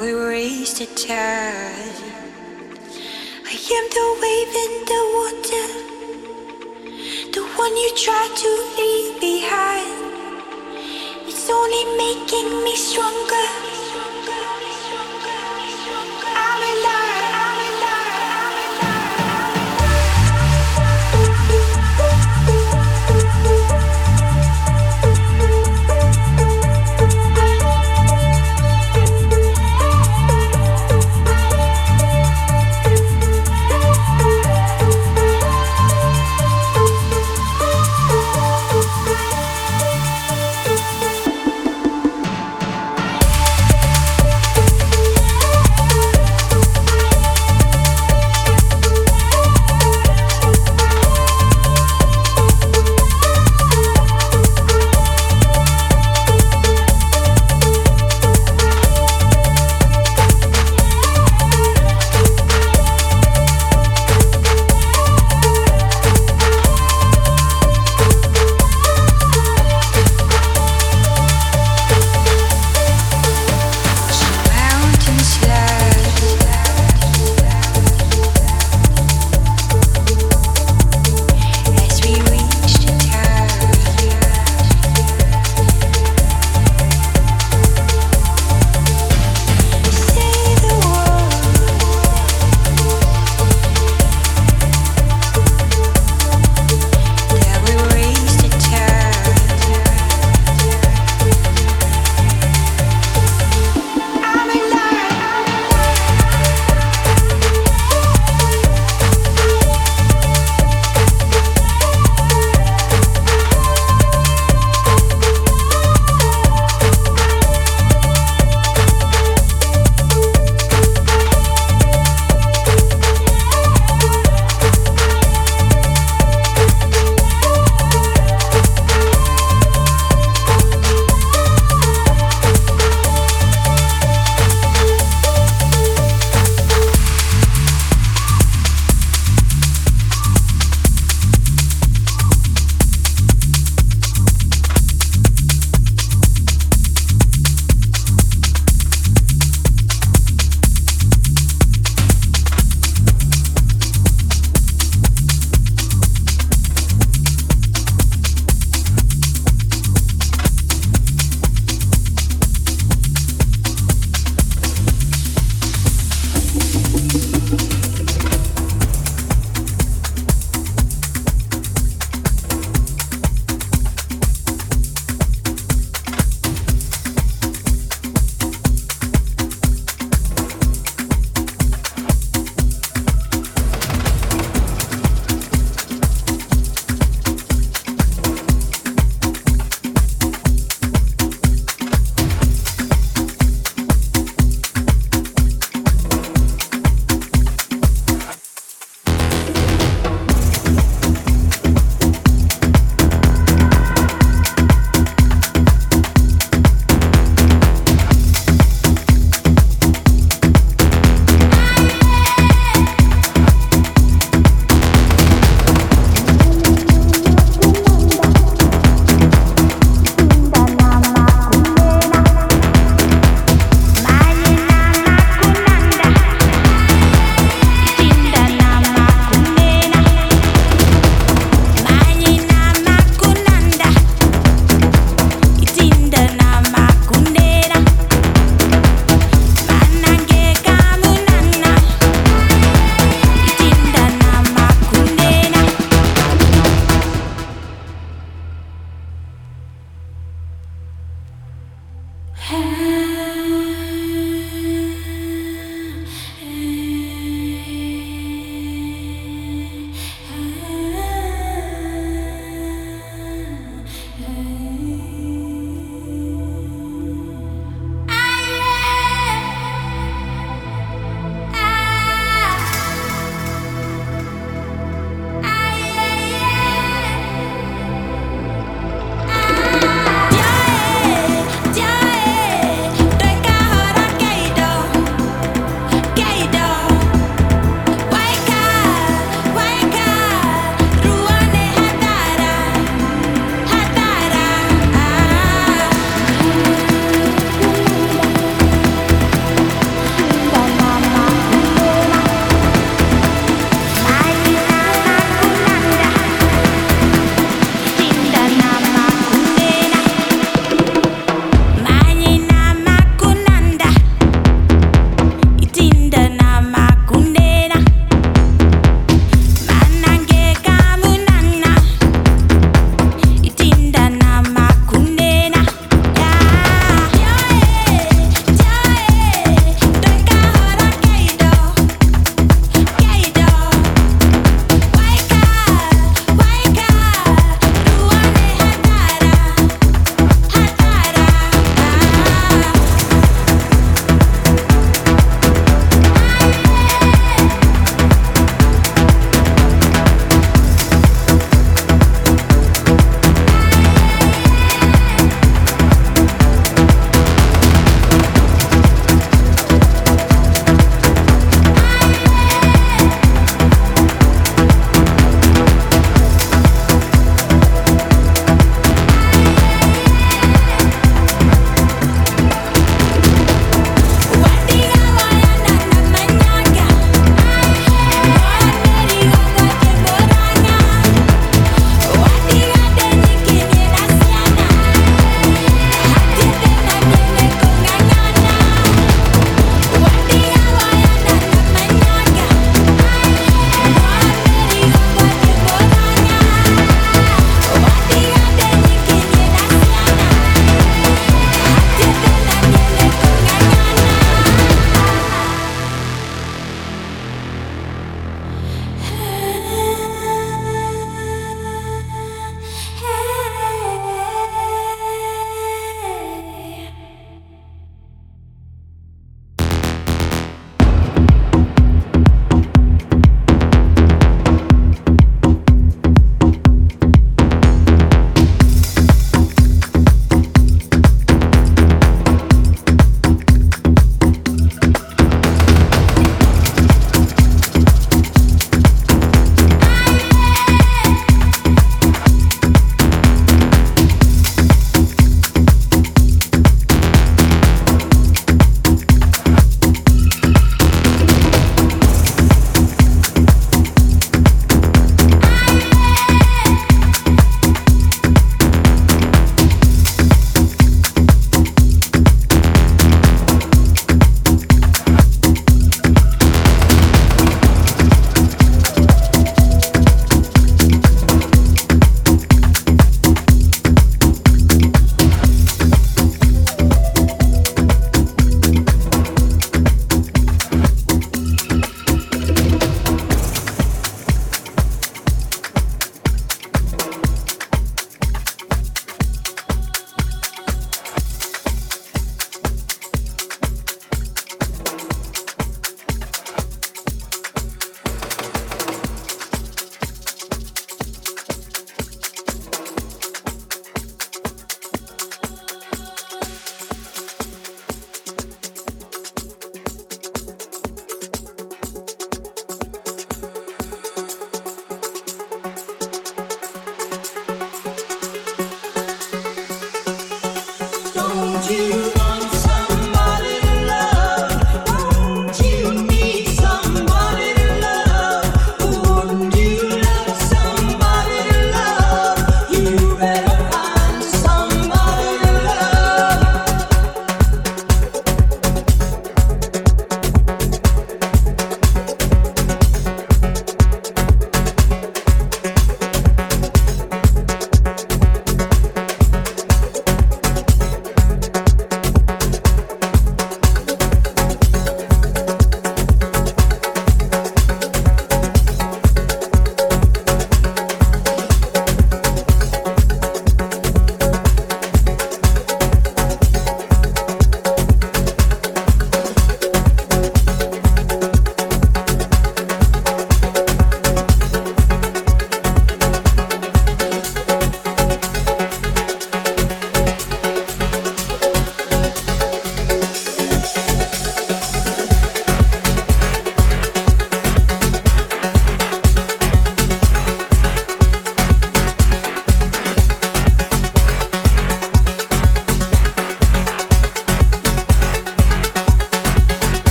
we raise the tide. I am the wave in the water, the one you try to leave behind. It's only making me stronger. I'm alive.